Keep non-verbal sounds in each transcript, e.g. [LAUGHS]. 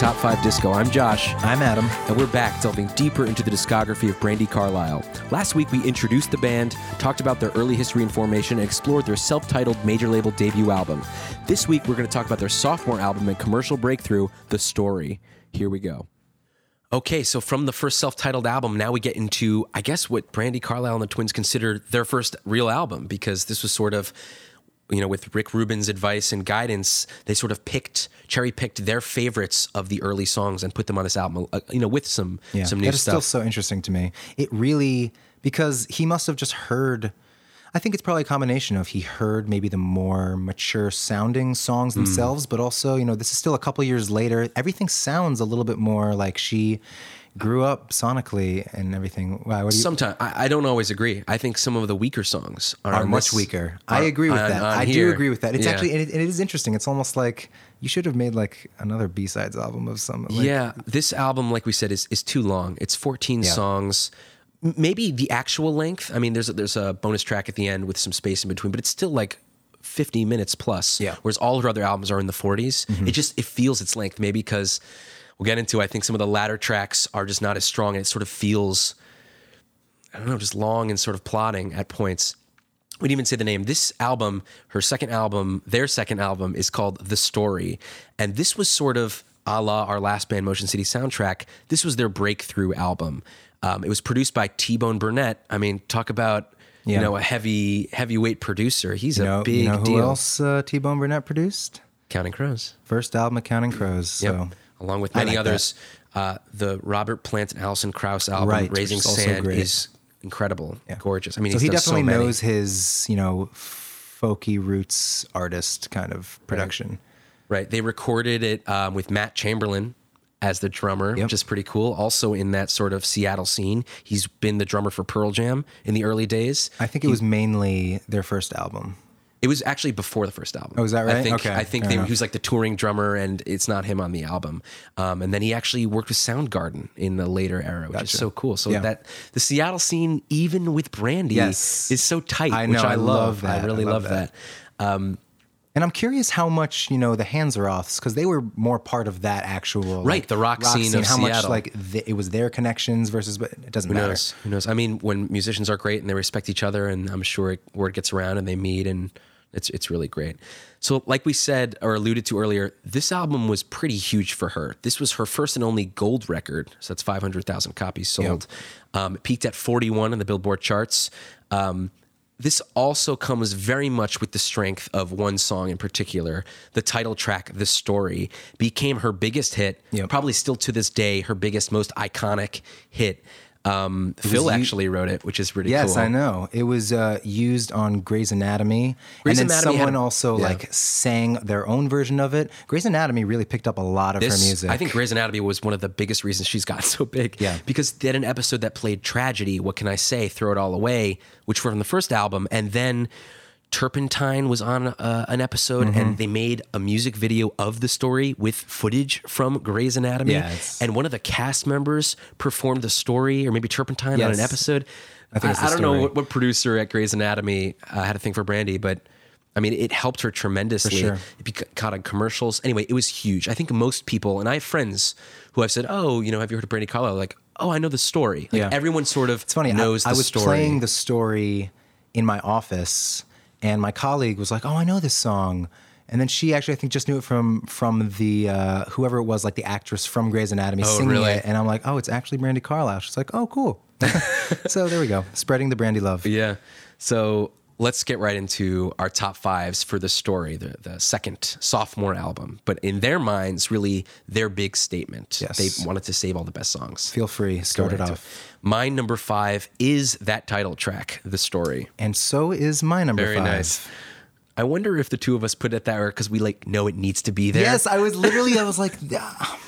Welcome back to Top 5 Disco. I'm Josh. I'm Adam. And we're back delving deeper into the discography of Brandi Carlile. Last week, we introduced the band, talked about their early history and formation, and explored their self titled major label debut album. This week, we're going to talk about their sophomore album and commercial breakthrough, The Story. Here we go. Okay, so from the first self titled album, now we get into, I guess, what Brandi Carlile and the Twins considered their first real album, because this was sort of you know, with Rick Rubin's advice and guidance, they sort of picked, cherry picked their favorites of the early songs and put them on this album. Uh, you know, with some yeah, some new that is stuff. still so interesting to me. It really because he must have just heard. I think it's probably a combination of he heard maybe the more mature sounding songs Hmm. themselves, but also you know this is still a couple years later. Everything sounds a little bit more like she grew up sonically and everything. Wow, what do you? Sometimes I, I don't always agree. I think some of the weaker songs are, are much this- weaker. I agree with on- that. on I do agree with that. It's Yeah. actually and it, and it is interesting. It's almost like you should have made like another B sides album of some. Like, yeah, this album, like we said, is is too long. It's 14 Yeah. songs. Maybe the actual length. I mean, there's a, there's a bonus track at the end with some space in between, but it's still like 50 minutes plus. Yeah. Mm-hmm. Whereas all her other albums are in the 40s. It just it feels its length. Maybe because we'll get into. I think some of the latter tracks are just not as strong, and it sort of feels. I don't know, just long and sort of plodding at points. We didn't even say the name. This album, her second album, their second album, is called The Story. And this was sort of a la our last band, Motion City Soundtrack. This was their breakthrough album. Um, it was produced by T Bone Burnett. I mean, talk about you know a heavy heavyweight producer. He's You a big you know who deal. else uh, T Bone Burnett produced? Counting Crows. First album of Counting Crows. Yep. Along with many like others, uh, the Robert Plant and Alison Krauss album, Right, Raising is Sand, is incredible, gorgeous. I mean, so he definitely so knows his, you know, folky roots artist kind of production. Right. They recorded it um, with Matt Chamberlain as the drummer, Yep. which is pretty cool. Also in that sort of Seattle scene. He's been the drummer for Pearl Jam in the early days. I think it was mainly their first album. It was actually before the first album. Oh, is that I right? think, Okay, I think they, he was like the touring drummer, and it's not him on the album. Um, and then he actually worked with Soundgarden in the later era, which is so cool. So Yeah. that the Seattle scene, even with Brandi, Yes. is so tight, I which know, I, I love. that. I really I love, love that. that. And I'm curious how much you know the Hanseroths because they were more part of that actual Right, like, the rock scene of How much Seattle. like th- it was their connections versus, but it doesn't Who matter. knows? Who knows? I mean, when musicians are great and they respect each other, and I'm sure it, word gets around and they meet, and it's it's really great. So, like we said or alluded to earlier, this album was pretty huge for her. This was her first and only gold record, so that's 500,000 copies sold. Um, it peaked at 41 on the Billboard charts. Um, this also comes very much with the strength of one song in particular. The title track, The Story, became her biggest hit, Yep. probably still to this day, her biggest, most iconic hit. Um, Phil u- actually wrote it, which is pretty Yes, cool. I know. It was uh, used on Grey's Anatomy, Grey's and then Anatomy had- someone also yeah. like sang their own version of it. Grey's Anatomy really picked up a lot of her music. I think Grey's Anatomy was one of the biggest reasons she's got [LAUGHS] so big. Yeah. Because they had an episode that played tragedy, What Can I Say? Throw It All Away, which were from the first album. And then Turpentine was on uh, an episode Mm-hmm. and they made a music video of the story with footage from Grey's Anatomy. Yeah, and one of the cast members performed the story or maybe Turpentine on an episode. I it's I don't know what, what producer at Grey's Anatomy uh, had a thing for Brandi, but I mean, it helped her tremendously. sure. It caught on commercials. Anyway, it was huge. I think most people, and I have friends who have said, "Oh, you know, have you heard of Brandi Carlile?" Like, "Oh, I know the story." Like, Yeah. everyone sort of It's funny. knows I, the I was story. playing the story in my office, and my colleague was like, "Oh, I know this song." And then she actually, I think, just knew it from from the uh, whoever it was, like the actress from Grey's Anatomy, singing really? it. And I'm like, "Oh, it's actually Brandi Carlile." She's like, "Oh, cool." [LAUGHS] [LAUGHS] so there we go, spreading the Brandi love. Yeah. So let's get right into our top fives for the story, the, the second sophomore album. But in their minds, really their big statement. Yes. They wanted to save all the best songs. Feel free, start it Right. off. My number five is that title track, The Story. And so is my number Very five. nice. I wonder if the two of us put it that way because we like know it needs to be there. Yes, I was literally, I [LAUGHS] was like,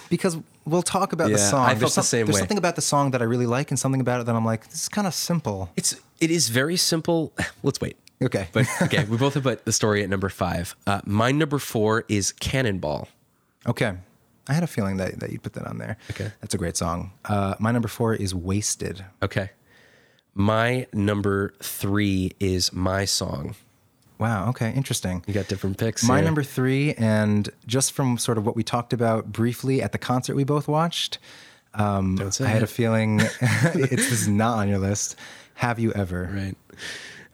because we'll talk about the song. I felt there's the same way. there's way. something about the song that I really like, and something about it that I'm like, this is kind of simple. It's it is very simple. [SIGHS] Let's wait. Okay. But [LAUGHS] okay, we both have put the story at number five. Uh, my number four is Cannonball. Okay. I had a feeling that, that you'd put that on there. Okay. That's a great song. Uh, my number four is Wasted. Okay. My number three is my song. Wow. Okay. Interesting. You got different picks. My here. number three, and just from sort of what we talked about briefly at the concert we both watched, um, Don't say I had it. a feeling [LAUGHS] [LAUGHS] it's this is not on your list. Have you ever? Right.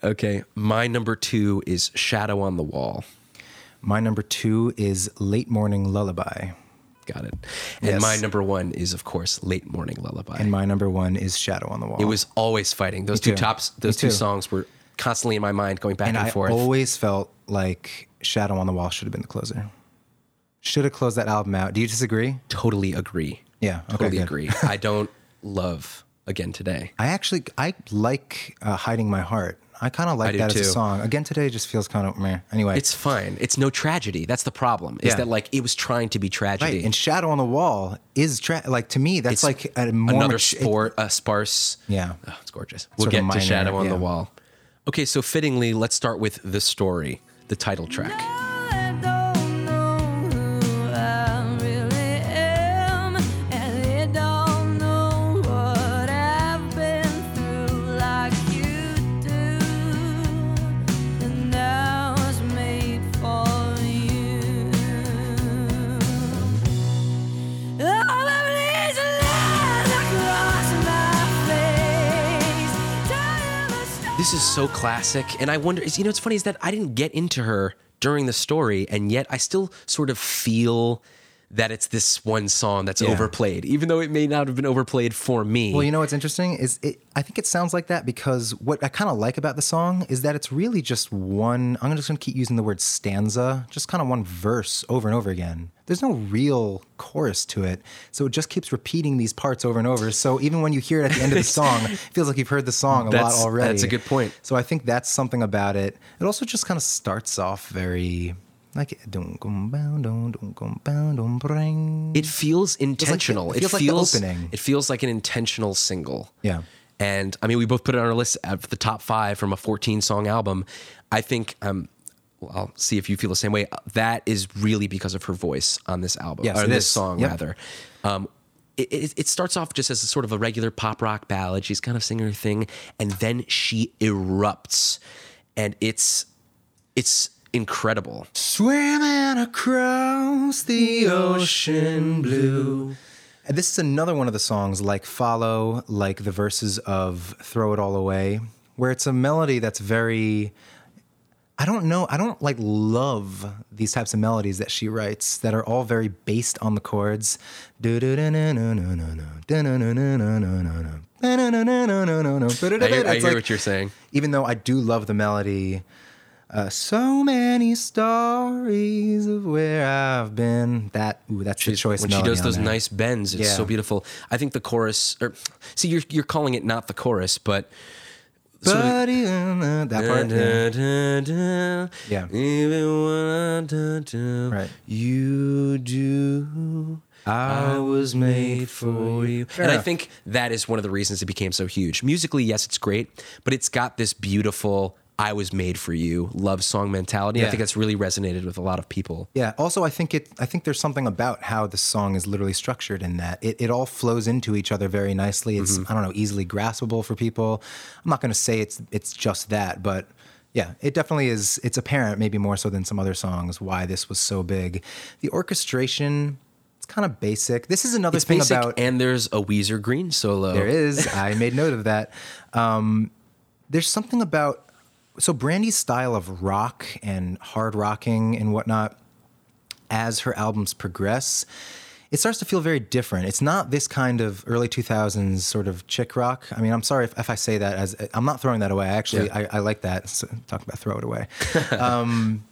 Okay. My number two is Shadow on the Wall. My number two is Late Morning Lullaby, Got it. And Yes. my number one is, of course, Late Morning Lullaby. and my number one is Shadow on the Wall. it was always fighting. Those Me two too. tops, Me those two too. songs were constantly in my mind, going back and and, I forth. always felt like Shadow on the Wall should have been the closer. Should have closed that album out. Do you disagree? totally agree. Yeah, okay, totally good. agree. I don't [LAUGHS] love Again Today. I actually I like uh, Hiding My Heart. I kind of like that as a song. Again today just feels kind of meh. Anyway, It's fine. It's no tragedy. That's the problem. Is Yeah. that like it was trying to be tragedy. right. And Shadow on the Wall is tra- like to me that's It's like a more another mat- it- sport, uh, sparse. Yeah. Oh, it's gorgeous. We'll get minor, to Shadow on yeah. the Wall. Okay, so fittingly, let's start with the story, the title track. I This is so classic, and I wonder. You know, what's funny is that I didn't get into her during the story, and yet I still sort of feel that it's this one song that's Yeah. overplayed, even though it may not have been overplayed for me. Well, you know what's interesting is it. I think it sounds like that because what I kind of like about the song is that it's really just one. I'm just going to keep using the word stanza, just kind of one verse over and over again. There's no real chorus to it, so it just keeps repeating these parts over and over. So even when you hear it at the end of the [LAUGHS] song, it feels like you've heard the song a That's- lot already. that's a good point. So I think that's something about it. It also just kind of starts off very like don't go bound, don't don't go bound, don't bring. it feels like the- intentional. it feels like the opening. It feels like an intentional single. Yeah. And I mean, we both put it on our list of the top five from a 14 song album. I think, um, well, I'll see if you feel the same way. That is really because of her voice on this album, Yes, or this is. song Yep. rather. Um, it, it, it starts off just as a sort of a regular pop rock ballad. She's kind of singing her thing, and then she erupts, and it's it's incredible. Swimming across the ocean blue. And this is another one of the songs like Follow, like the verses of Throw It All Away, where it's a melody that's very. I don't know. I don't like love these types of melodies that she writes that are all very based on the chords. I, I hear like- what you're saying. even though I do love the melody, uh, so many stories of where I've been. That ooh, that's the choice. when she does those there. nice bends it's so beautiful i think the chorus or see you're you're calling it not the chorus but sort of- even uh, that part, yeah. Da, da, da, Yeah. Even when I don't do, Right. you do. I was made for you. and I think that is one of the reasons it became so huge. Musically, yes, it's great, but it's got this beautiful I was made for you love song mentality. I think that's really resonated with a lot of people. Yeah. Also, I think it. I think there's something about how the song is literally structured in that it, it all flows into each other very nicely. It's Mm-hmm. I don't know easily graspable for people. I'm not going to say it's it's just that, but yeah, it definitely is. It's apparent, maybe more so than some other songs, why this was so big. The orchestration. It's kind of basic. This is another It's thing basic, about and there's a Weezer Green solo. There is. I made note of that. Um, there's something about so Brandi's style of rock and hard rocking and whatnot as her albums progress. It starts to feel very different. It's not this kind of early 2000s sort of chick rock. I mean, I'm sorry if, if I say that as I'm not throwing that away. Actually, Yeah. I, I like that. So, talk about throw it away. [LAUGHS] um,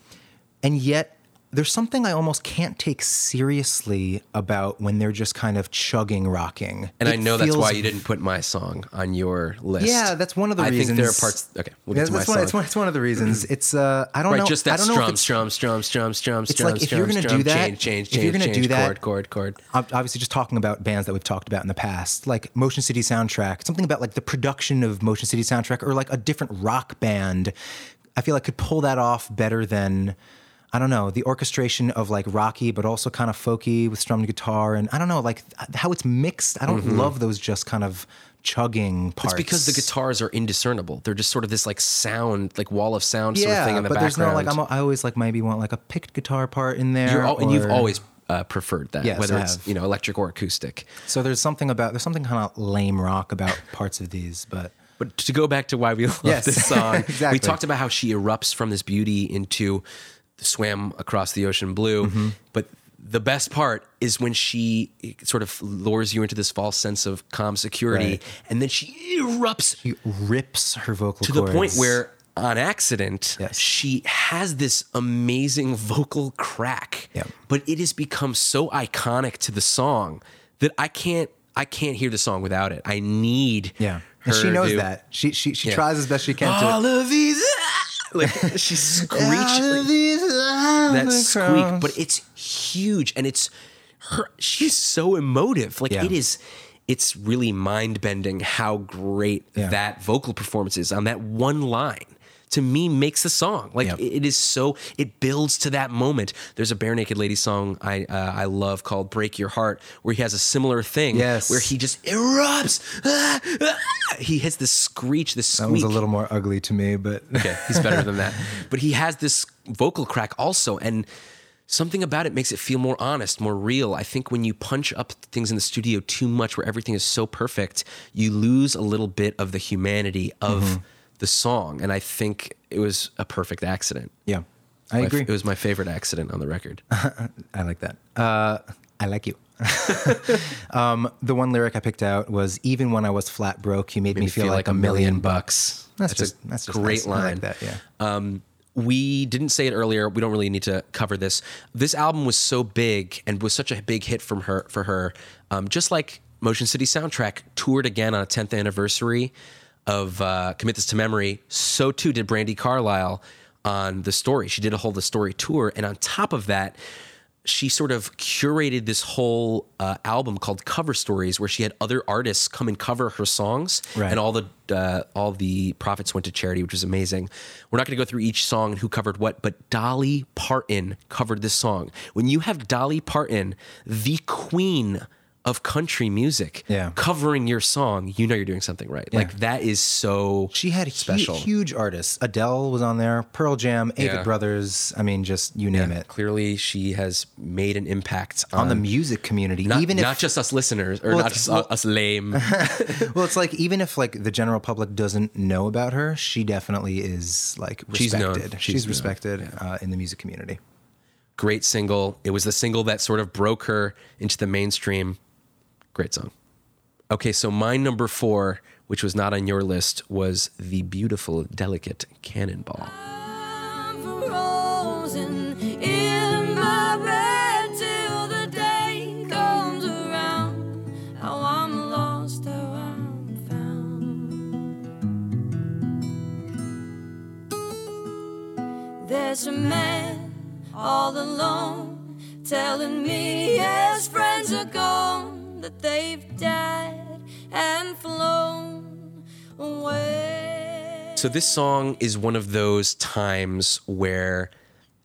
and yet, there's something I almost can't take seriously about when they're just kind of chugging rocking. And I know that's why you didn't put my song on your list. yeah, that's one of the I reasons. think there are parts. Okay, we'll get Yeah, to my that's one, song. it's, one, it's one of the reasons. [CLEARS THROAT] It's uh, I don't right, know. just I that don't know if strum, it's, strum, strum, strum, strum, It's strum. like if strum, you're gonna strum, do that- change, change, if you're gonna change, do that- chord, chord, chord. obviously just talking about bands that we've talked about in the past, like Motion City Soundtrack, something about like the production of Motion City Soundtrack, or like a different rock band. I feel like could pull that off better than. I don't know, the orchestration of like rocky, but also kind of folky with strummed guitar. And I don't know, like how it's mixed. I don't love those just kind of chugging parts. It's because the guitars are indiscernible. They're just sort of this like sound, like wall of sound sort of thing in the but there's no background. like, I'm, I always like maybe want like a picked guitar part in there. Al- and you've always uh, preferred that, Yes, whether it's you know electric or acoustic. So there's something about, there's something kind of lame rock about parts of these, but. But to go back to why we [LAUGHS] love Yes, this song, [LAUGHS] exactly. we talked about how she erupts from this beauty into swam across the ocean blue. Mm-hmm. But the best part is when she sort of lures you into this false sense of calm security, Right. and then she erupts She rips her vocal to the point where on accident Yes. she has this amazing vocal crack Yeah. but it has become so iconic to the song that i can't i can't hear the song without it i need yeah, and she knows to- that. She she she Yeah. tries as best she can to. all of these [LAUGHS] like she screeches like, that squeak but it's huge and it's her she's so emotive like Yeah. it is it's really mind-bending how great Yeah. that vocal performance is on that one line to me makes the song like Yep. it- it is so it builds to that moment there's a bare naked lady song i uh, i love called break your heart where he has a similar thing Yes. where he just erupts Ah, ah. He hits this screech this That squeak was a little more ugly to me, but [LAUGHS] Okay, he's better than that. [LAUGHS] But he has this vocal crack also, and something about it makes it feel more honest, more real. I think when you punch up things in the studio too much, where everything is so perfect, you lose a little bit of the humanity of Mm-hmm. the song. And I think it was a perfect accident. yeah, I My- agree. It was my favorite accident on the record. [LAUGHS] I like that. Uh, I like you. [LAUGHS] um, the one lyric I picked out was "Even when I was flat broke, you made, me, feel, like, a million bucks." That's, That's just a that's just great nice. Line. like that. Yeah. Um, we didn't say it earlier. We don't really need to cover this. This album was so big and was such a big hit from her for her. Um, just like Motion City Soundtrack toured again on a 10th anniversary of uh, Commit This to Memory. So too did Brandi Carlile on the story. She did a whole the story tour, and on top of that, she sort of curated this whole uh, album called Cover Stories, where she had other artists come and cover her songs, Right. and all the uh, all the profits went to charity, which was amazing. We're not going to go through each song and who covered what, but Dolly Parton covered this song. When you have Dolly Parton, the queen of country music, Yeah. covering your song, you know you're doing something right. Like that is so She had special. huge artists. Adele was on there. Pearl Jam, Avett Yeah. Brothers. I mean, just you name Yeah, it. Clearly, she has made an impact on, On the music community, not, even if not just us listeners or Well, not just well- us lame. [LAUGHS] well, it's like even if like the general public doesn't know about her, she definitely is like She's respected. She's She's, known, respected uh, in the music community. Great single. It was the single that sort of broke her into the mainstream. Great song. Okay, so my number four, which was not on your list, was the beautiful, delicate Cannonball. There's a man all alone telling me his friends are gone, that they've died and flown away. So this song is one of those times where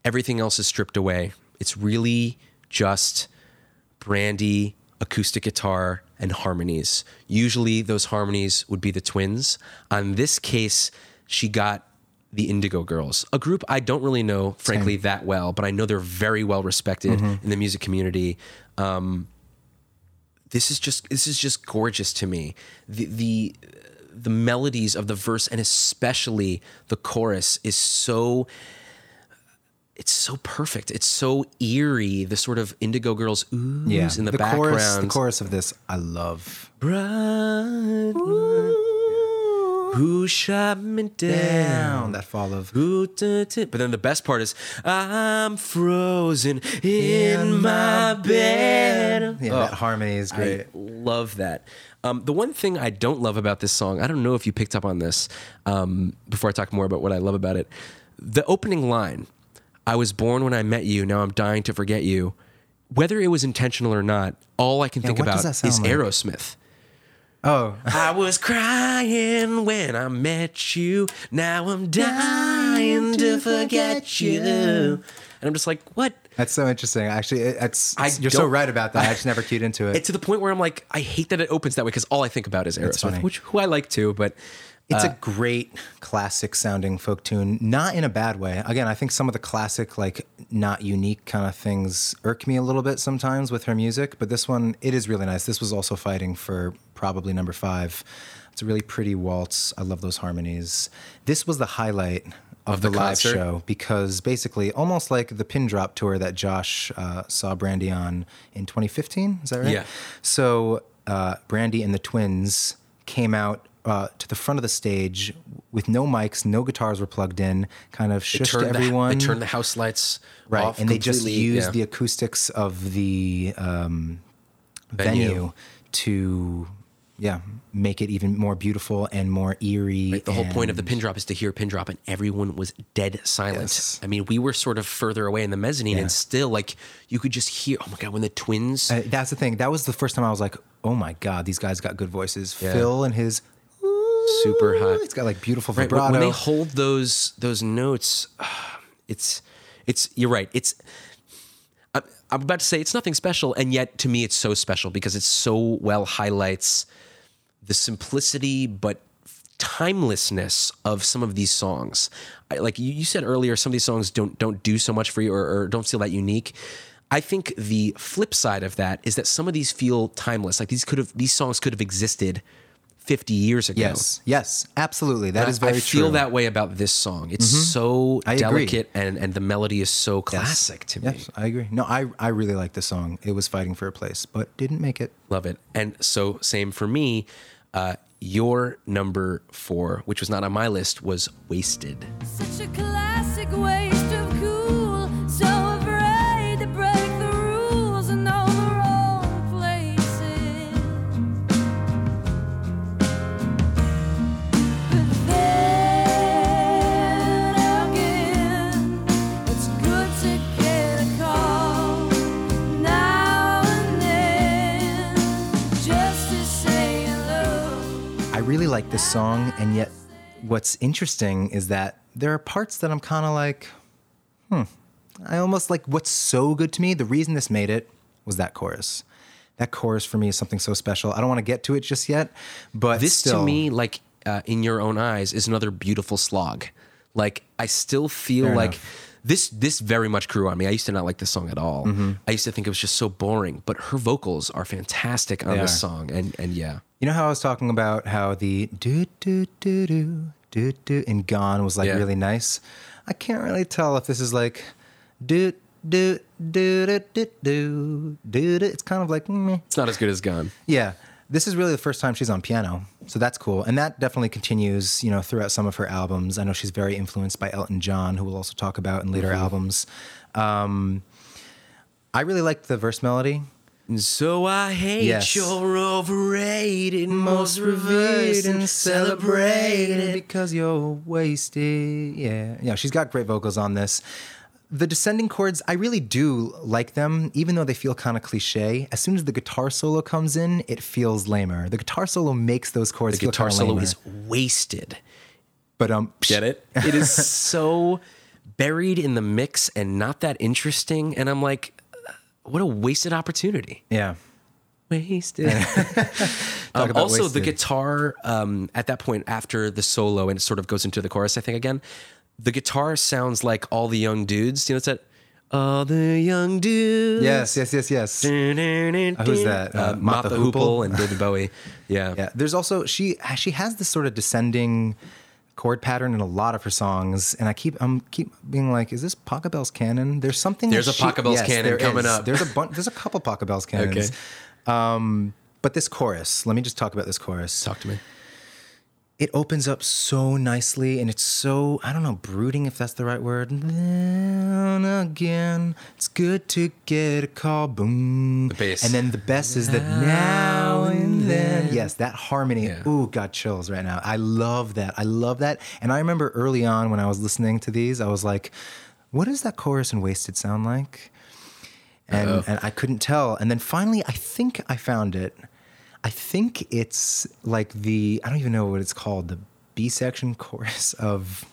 everything else is stripped away. It's really just Brandi, acoustic guitar, and harmonies. Usually those harmonies would be the twins. On this case, she got the Indigo Girls, a group I don't really know, frankly, that well, but I know they're very well respected in the music community. Um, this is just this is just gorgeous to me. The the the melodies of the verse and especially the chorus is so it's so perfect. It's so eerie. The sort of Indigo Girls oohs Yeah, in the, chorus, background. the chorus of this, I love. Bright who shot me down. That fall of Who duh, duh. But then the best part is, I'm frozen in my bed. yeah, Oh, that harmony is great. I love that. Um, the one thing I don't love about this song, I don't know if you picked up on this um, before I talk more about what I love about it. The opening line, I was born when I met you, now I'm dying to forget you. Whether it was intentional or not, all I can think about is like? Aerosmith. Oh, I was crying when I met you. Now I'm dying to forget you. and I'm just like, what? That's so interesting. Actually, it- it's, I you're so right about that. I just never cued into [LAUGHS] it. It's to the point where I'm like, I hate that it opens that way because all I think about is Aerosmith, which who I like too, but It's Uh, a great classic sounding folk tune, not in a bad way. Again, I think some of the classic, like not unique kind of things irk me a little bit sometimes with her music, but this one, it is really nice. This was also fighting for probably number five. It's a really pretty waltz. I love those harmonies. This was the highlight of, the the, live show because basically, almost like the pin drop tour that Josh uh, saw Brandi on in 2015. Is that right? Yeah. So uh, Brandi and the twins came out uh, to the front of the stage with no mics, no guitars were plugged in, kind of shushed everyone. the, they turned the house lights right, off and they just used yeah. the acoustics of the um, Venue. venue. to, yeah, make it even more beautiful and more eerie. Right, the whole point of the pin drop is to hear a pin drop, and everyone was dead silent. Yes. I mean, we were sort of further away in the mezzanine, Yeah. and still, like, you could just hear. Oh my god, when the twins, Uh, that's the thing. That was the first time I was like, oh my god, these guys got good voices. Yeah. Phil and his super high. It's got like beautiful Right, when- vibrato. when they hold those those notes, [SIGHS] it's it's you're right. It's I'm, I'm about to say it's nothing special, and yet to me it's so special because it so well highlights the simplicity but timelessness of some of these songs. I, like you, you said earlier, some of these songs don't don't do so much for you or, or don't feel that unique. I think the flip side of that is that some of these feel timeless. Like these could have these songs could have existed 50 years ago. yes, yes, absolutely. That is very I true. Mm-hmm. feel that way about this song. It's so I agree. delicate and and the melody is so classic to me. Yes, I agree. No, I, I really like the song. It was fighting for a place, but didn't make it. Love it. And so same for me. Uh, your number four, which was not on my list, was Wasted. Such a classic waste really like this song, and yet what's interesting is that there are parts that I'm kind of like, hmm. I almost like what's so good to me. The reason this made it was that chorus. That chorus for me is something so special. I don't want to get to it just yet, but This still, to me, like uh, in your own eyes, is another beautiful slog. Like I still feel like enough. This this very much grew on me. I used to not like this song at all. Mm-hmm. I used to think it was just so boring. But her vocals are fantastic on They this are. song, and and yeah, You know how I was talking about how the do do do do do do in Gone was like Yeah. really nice. I can't really tell if this is like do do do do do do do. do. It's kind of like meh. it's not as good as Gone. yeah. This is really the first time she's on piano, so that's cool, and that definitely continues, you know, throughout some of her albums. I know she's very influenced by Elton John, who we'll also talk about in later Mm-hmm. albums. Um, I really liked the verse melody. So I hate Yes. you're overrated, most revered and celebrated. because you're wasted. Yeah, yeah. She's got great vocals on this. The descending chords, I really do like them, even though they feel kind of cliche. As soon as the guitar solo comes in, it feels lamer. The guitar solo makes those chords The guitar solo lamer. is wasted. but um, Get it? It is so buried in the mix and not that interesting. And I'm like, uh, what a wasted opportunity. yeah. Wasted. [LAUGHS] [LAUGHS] um, also, the guitar um, at that point after the solo and it sort of goes into the chorus, I think again, the guitar sounds like all the young dudes. You know, it's that all the young dudes. Yes, yes, yes, yes. Who's who's that? Uh, Uh, Mott Mott the the Hoople Hoople? and David [LAUGHS] Bowie. Yeah. Yeah, there's also she she has this sort of descending chord pattern in a lot of her songs, and I keep I'm keep being like, is this Pachelbel's canon? There's something. There's a she- Pachelbel's yes, canon coming is. up. There's a bunch. There's a couple Pachelbel's [LAUGHS] canons. Okay. Um, but this chorus, let me just talk about this chorus. Talk to me. It opens up so nicely, and it's so I don't know, brooding if that's the right word. Then again, it's good to get a call, boom. The bass. and then the best is that now and then. then. Yes, that harmony. Yeah. Ooh, got chills right now. I love that. I love that. And I remember early on when I was listening to these, I was like, "What does that chorus in Wasted sound like?" And and I couldn't tell. And then finally, I think I found it. I think it's like the I don't even know what it's called the B section [LAUGHS] chorus of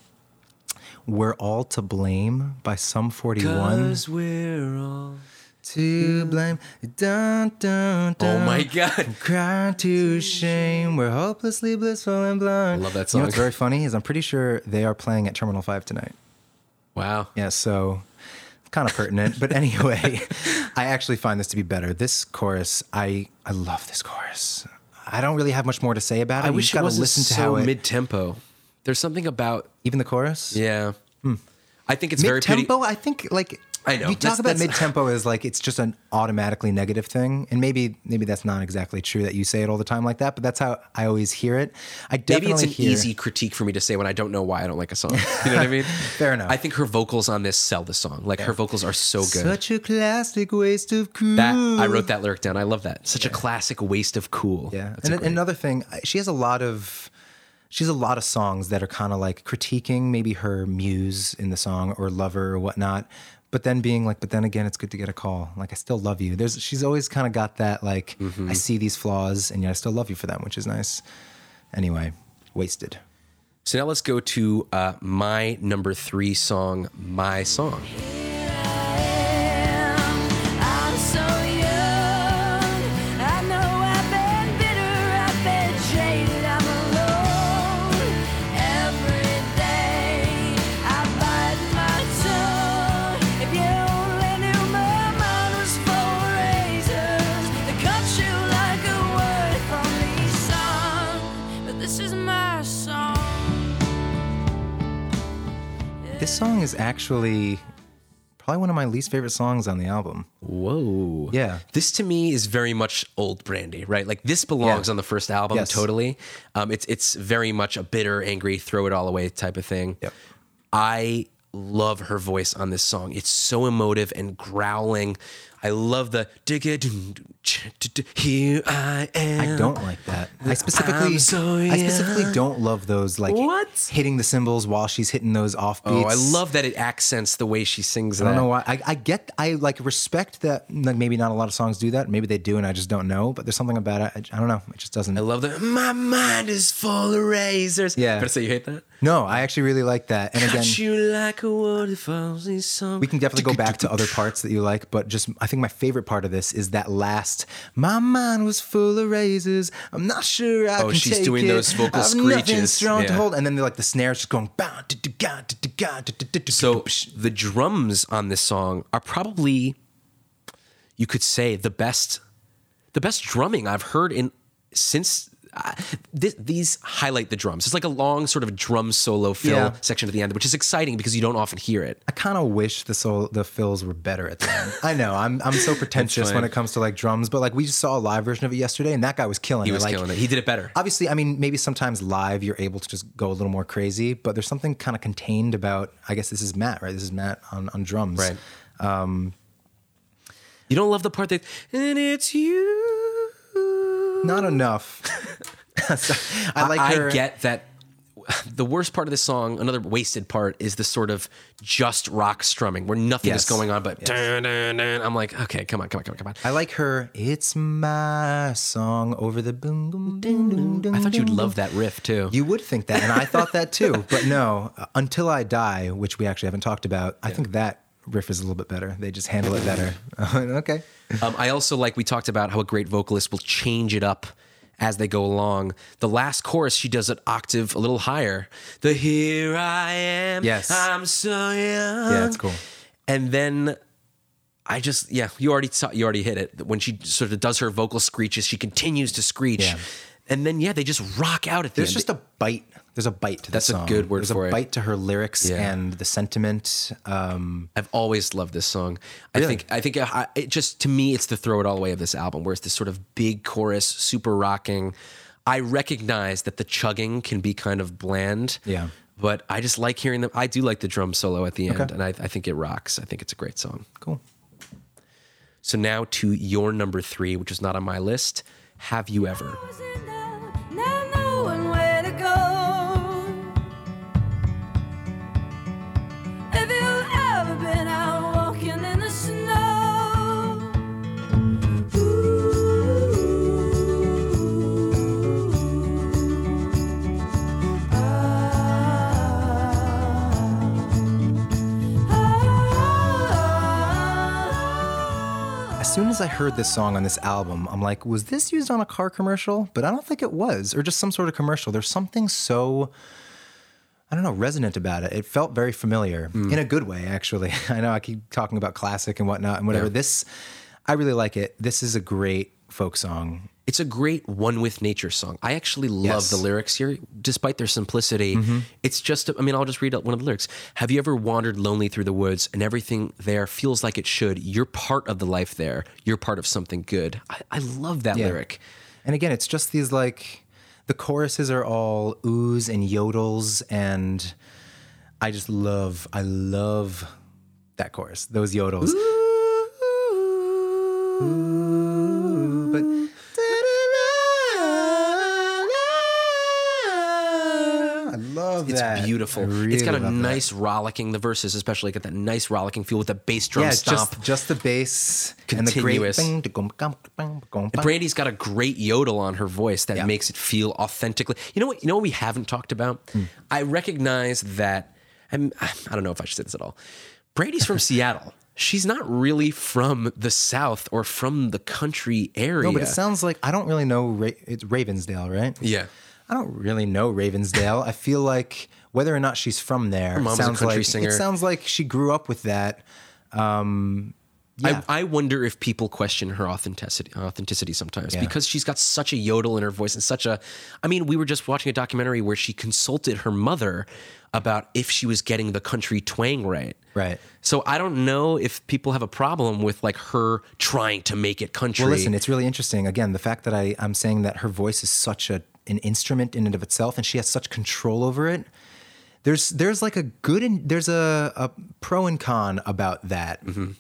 We're All to Blame by Sum 41. we're all. To blame. Dun, dun, Oh my god. Cry to shame. We're hopelessly blissful and blind. I love that song. You know song. what's very funny is I'm pretty sure they are playing at Terminal 5 tonight. Wow. Yeah, so kind of pertinent. but anyway, [LAUGHS] I actually find this to be better. This chorus, I I love this chorus. I don't really have much more to say about it. I You wish it wasn't listen to so how it mid tempo. There's something about even the chorus. yeah. Hmm. I think it's very mid-tempo. I think like I know, we that's- talk about that's- mid tempo as like it's just an automatically negative thing, and maybe maybe that's not exactly true that you say it all the time like that, but that's how I always hear it. I definitely Maybe it's an hear, easy critique for me to say when I don't know why I don't like a song. [LAUGHS] You know what I mean? Fair enough. I think her vocals on this sell the song. Like her vocals are so good. Such a classic waste of cool. that I wrote that lyric down. I love that. Such a classic waste of cool. Yeah, That's and great- another thing, she has a lot of she has a lot of songs that are kind of like critiquing maybe her muse in the song or lover or whatnot, but then being like, but then again, it's good to get a call. Like I still love you. There's she's always kind of got that like Mm-hmm. I see these flaws and yet I still love you for them, which is nice. Anyway, wasted. So now let's go to uh, my number three song, My Song. Is actually probably one of my least favorite songs on the album. Whoa. Yeah. This to me is very much old Brandi, right? Like this belongs Yeah. on the first album Yes. totally. Um, it's it's very much a bitter, angry, throw it all away type of thing. Yep. I love her voice on this song. It's so emotive and growling. I love the here I am. I don't like that. I specifically, so I specifically don't love those like What? hitting the cymbals while she's hitting those offbeats. Oh, I love that it accents the way she sings that I that. don't know why. I, I get. I like respect that. Like maybe not a lot of songs do that. Maybe they do, and I just don't know. But there's something about it. I, I don't know. It just doesn't. I love the my mind is full of razors. Yeah. But say you hate that? no, I actually really like that. And again, you like a waterfall. We can definitely go back to other parts that you like. But just, I think my favorite part of this is that last. My mind was full of razors. I'm not sure I Oh, can she's take doing it. those vocal I've nothing screeches. strong to Yeah. hold. And then they're like the snares just going. "Bow, du- du- ga, du- du- ga, du- du- du- du- So the drums on this song are probably, you could say, the best, the best drumming I've heard in since. Uh, this, these highlight the drums. It's like a long sort of drum solo fill Yeah. section at the end, which is exciting because you don't often hear it. I kind of wish the soul, the fills were better at the end. I know I'm I'm so [LAUGHS] pretentious when it comes to like drums, but like we just saw a live version of it yesterday, and that guy was killing He it. was like, killing it. He did it better. Obviously, I mean, maybe sometimes live you're able to just go a little more crazy, but there's something kind of contained about. I guess this is Matt, right? This is Matt on on drums, Right. You don't love the part that and it's you. Not enough. [LAUGHS] So, I like I her. get that. The worst part of the song, another wasted part, is the sort of just rock strumming where nothing Yes. is going on, but dun, dun, dun. I'm like, okay, come on, come on, come on, come on. I like her. It's my song over the boom boom boom boom. boom I thought you'd love that riff too. You would think that, and I thought that too. [LAUGHS] But no, Until I Die, which we actually haven't talked about, I think that riff is a little bit better. They just handle it better. [LAUGHS] okay. Um, I also like we talked about how a great vocalist will change it up as they go along. The last chorus, she does an octave a little higher. The here I am. Yes. I'm so young. Yeah, it's cool. And then I just yeah, you already saw you already hit it. When she sort of does her vocal screeches, she continues to screech. Yeah. And then yeah, they just rock out at the There's end. just a bite. There's a bite to that. That's the a good word There's for it. There's a bite to her lyrics Yeah. and the sentiment. Um, I've always loved this song. I think I think I, it just to me it's the throw it all away of this album, where it's this sort of big chorus, super rocking. I recognize that the chugging can be kind of bland. Yeah. But I just like hearing them. I do like the drum solo at the end, Okay. and I, I think it rocks. I think it's a great song. cool. So now to your number three, which is not on my list. Have you ever? was in soon as I heard this song on this album, I'm like, was this used on a car commercial? But I don't think it was, or just some sort of commercial. There's something so, I don't know, resonant about it. It felt very familiar mm. in a good way, actually. [LAUGHS] I know I keep talking about classic and whatnot and whatever. Yeah. This, I really like it. This is a great folk song. It's a great one with nature song. I actually love Yes. the lyrics here, despite their simplicity. Mm-hmm. It's just, I mean, I'll just read out one of the lyrics. Have you ever wandered lonely through the woods and everything there feels like it should? You're part of the life there. You're part of something good. I, I love that Yeah. lyric. And again, it's just these like the choruses are all oohs and yodels, and I just love, I love that chorus, those yodels. Ooh, It's that. beautiful. Really it's got a love that. nice rollicking, the verses especially got that nice rollicking feel with the bass drum yeah, stomp. just just the bass Continuous. and the great. And Brandi's got a great yodel on her voice that Yeah. makes it feel authentically. You know what? You know what we haven't talked about. Hmm. I recognize that. I'm, I don't know if I should say this at all. Brandi's from [LAUGHS] Seattle. She's not really from the South or from the country area. No, but it sounds like I don't really know. Ra- it's Ravensdale, right? yeah. I don't really know Ravensdale. I feel like whether or not she's from there, mom's a sounds country like singer. it sounds like she grew up with that. Um, yeah, I, I wonder if people question her authenticity authenticity sometimes Yeah. because she's got such a yodel in her voice and such a I mean, we were just watching a documentary where she consulted her mother about if she was getting the country twang right. right. So I don't know if people have a problem with like her trying to make it country. Well, listen, it's really interesting. Again, the fact that I I'm saying that her voice is such a an instrument in and of itself, and she has such control over it. There's there's like a good and there's a, a pro and con about that. Mm-hmm.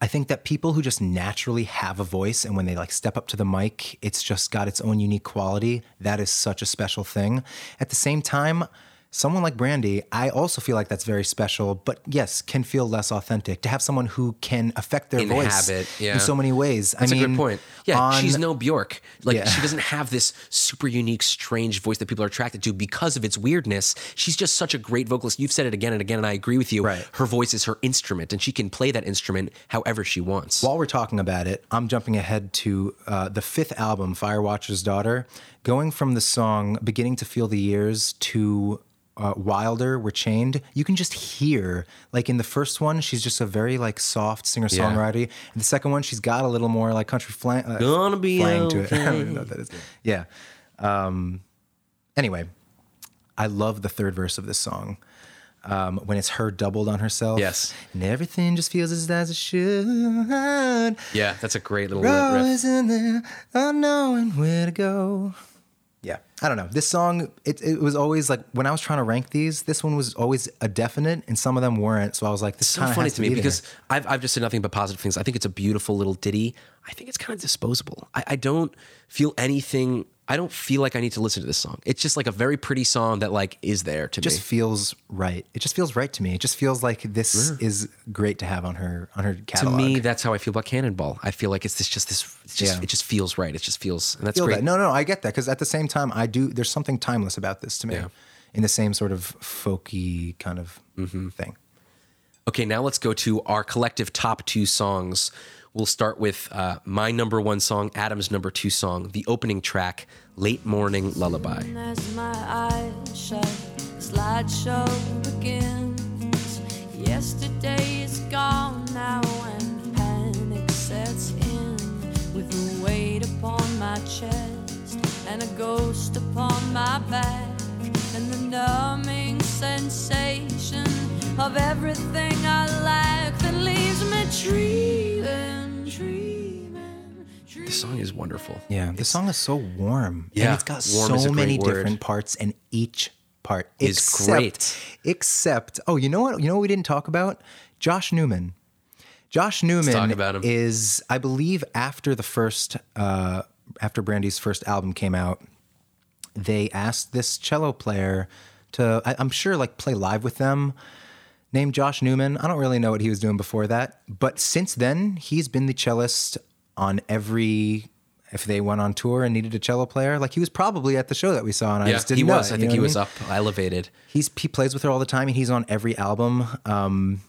I think that people who just naturally have a voice and when they like step up to the mic, it's just got its own unique quality. That is such a special thing. At the same time, someone like Brandi, I also feel like that's very special, but yes, can feel less authentic. To have someone who can affect their voice yeah. in so many ways. That's I mean, a good point. Yeah, on- she's no Bjork. Like Yeah. she doesn't have this super unique, strange voice that people are attracted to because of its weirdness. She's just such a great vocalist. You've said it again and again, and I agree with you. Right. Her voice is her instrument, and she can play that instrument however she wants. While we're talking about it, I'm jumping ahead to uh, the fifth album, Firewatcher's Daughter, going from the song Beginning to Feel the Years to uh, Wilder, We're Chained. You can just hear, like in the first one, she's just a very like soft singer songwriter. And the second one, she's got a little more like country flang, uh, Gonna be flang to it. [LAUGHS] I don't okay. even know what that is. Yeah. Um, anyway, I love the third verse of this song. Um, when it's her doubled on herself. Yes. And everything just feels as as it should. yeah, that's a great little riff. Always in there, unknowing where to go. Yeah, I don't know. This song, it, it was always like when I was trying to rank these, this one was always a definite, and some of them weren't. So I was like, this is so funny has to me be because. I've, I've just said nothing but positive things. I think it's a beautiful little ditty. I think it's kind of disposable. I, I don't feel anything. I don't feel like I need to listen to this song. It's just like a very pretty song that like is there to just me. feels right. It just feels right to me. It just feels like this is great to have on her on her catalog. To me, that's how I feel about Cannonball. I feel like it's this just this. It's just Yeah. it just feels right. It just feels and that's feel great. that. No, no, I get that because at the same time, I do. There's something timeless about this to me, Yeah. in the same sort of folky kind of Mm-hmm. thing. Okay, now let's go to our collective top two songs. We'll start with uh, my number one song, Adam's number two song, the opening track, "Late Morning Lullaby." As my eyes shut, slideshow begins. Yesterday is gone now, and panic sets in with a weight upon my chest and a ghost upon my back, and the numbing sensation of everything I lack that leaves me dreaming. This song is wonderful. Yeah, the song is so warm. Yeah, and it's got warm so many word. different parts, and each part Is except, great. Except, oh, you know what? You know what we didn't talk about? Josh Newman. Josh Newman talk about him. is, I believe, after the first, uh, after Brandi's first album came out, they asked this cello player to, I, I'm sure, like play live with them. Named Josh Newman. I don't really know what he was doing before that, but since then he's been the cellist on every. If they went on tour and needed a cello player, like he was probably at the show that we saw, and I just didn't know. he know was. it, I think he was mean? up, elevated. He's he plays with her all the time, and he's on every album. Um,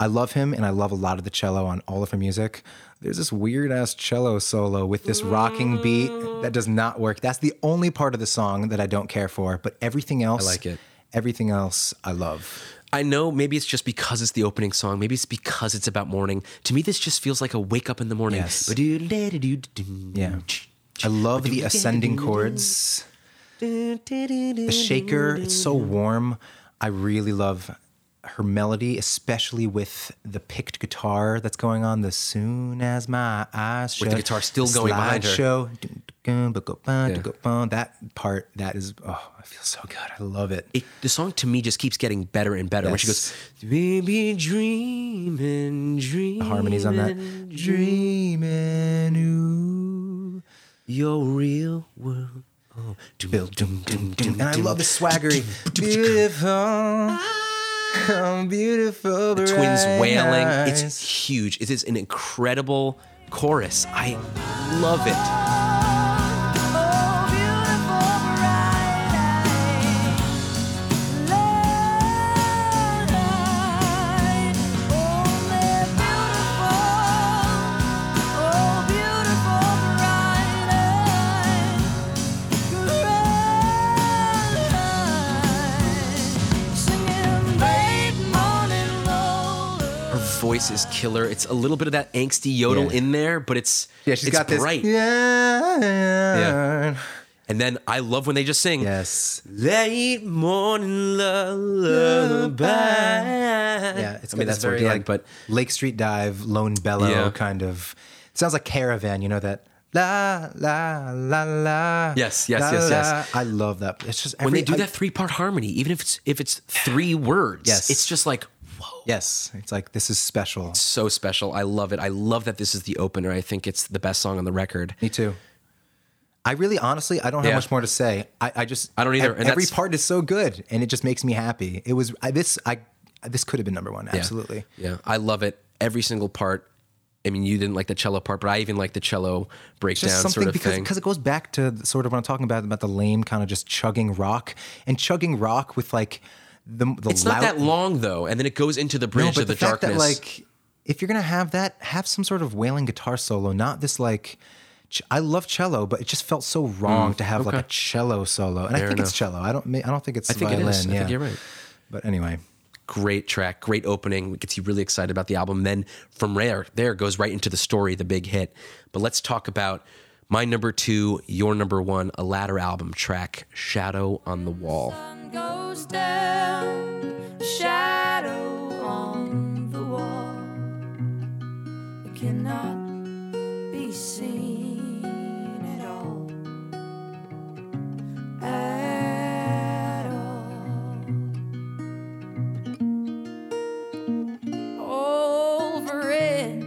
I love him and I love a lot of the cello on all of her music. There's this weird ass cello solo with this rocking beat that does not work. That's the only part of the song that I don't care for, but everything else I like it. Everything else I love. I know maybe it's just because it's the opening song. Maybe it's because it's about morning. To me, this just feels like a wake up in the morning. Yes. Yeah. Yeah. I love the ascending chords. The shaker, it's so warm. I really love her melody, especially with the picked guitar that's going on. The soon as my eyes shut, With the guitar still going behind her. Show that part, that is oh, I feel so good. I love it. It, the song to me just keeps getting better and better. When she goes, Yes. "Baby, dreaming, dreaming, Harmonies on that. Dreaming, ooh. your real world." Oh, dum, dum, dum, And I love the swaggery. Beautiful, beautiful. the twins wailing. eyes. It's huge. It is an incredible chorus. I love it. Voice is killer. It's a little bit of that angsty yodel Yeah. in there, but it's Yeah, she's it's got this. bright. Yeah. And then I love when they just sing. Yes. Late morning lullaby. Yeah, it's I mean that's very end, but Lake Street Dive, Lone Bellow Yeah. kind of. It sounds like Caravan. You know that la la la la. Yes, yes, la, yes, yes. la. I love that. It's just when they do I- that three part harmony, even if it's if it's three words, Yes. it's just like whoa. Yes, it's like this is special. So special. I love it. I love that this is the opener. I think it's the best song on the record. Me too. I really, honestly, I don't have Yeah. much more to say. I, I just, I don't either, and Every that's- part is so good, and it just makes me happy. It was I, this. I this could have been number one. Absolutely. Yeah. I love it. Every single part. I mean, you didn't like the cello part, but I even like the cello breakdown just something sort of because thing. because it goes back to the- sort of what I'm talking about about the lame kind of just chugging rock and chugging rock with like the the It's loud, not that long though, and then it goes into the bridge but of the, the, darkness. that like if you're gonna have that, have some sort of wailing guitar solo, not this like. ch- I love cello, but it just felt so wrong to have like Mm, a cello solo, and Fair I think it's cello. I don't. I don't think it's I think it violin. is. I Yeah. think you're right. But anyway, great track, great opening. It gets you really excited about the album. Then from there, there goes right into the story, the big hit. But let's talk about my number two, your number one, a latter album track, Shadow on the Wall. Sun goes down, a shadow on the wall. It cannot be seen at all. At all. Over it.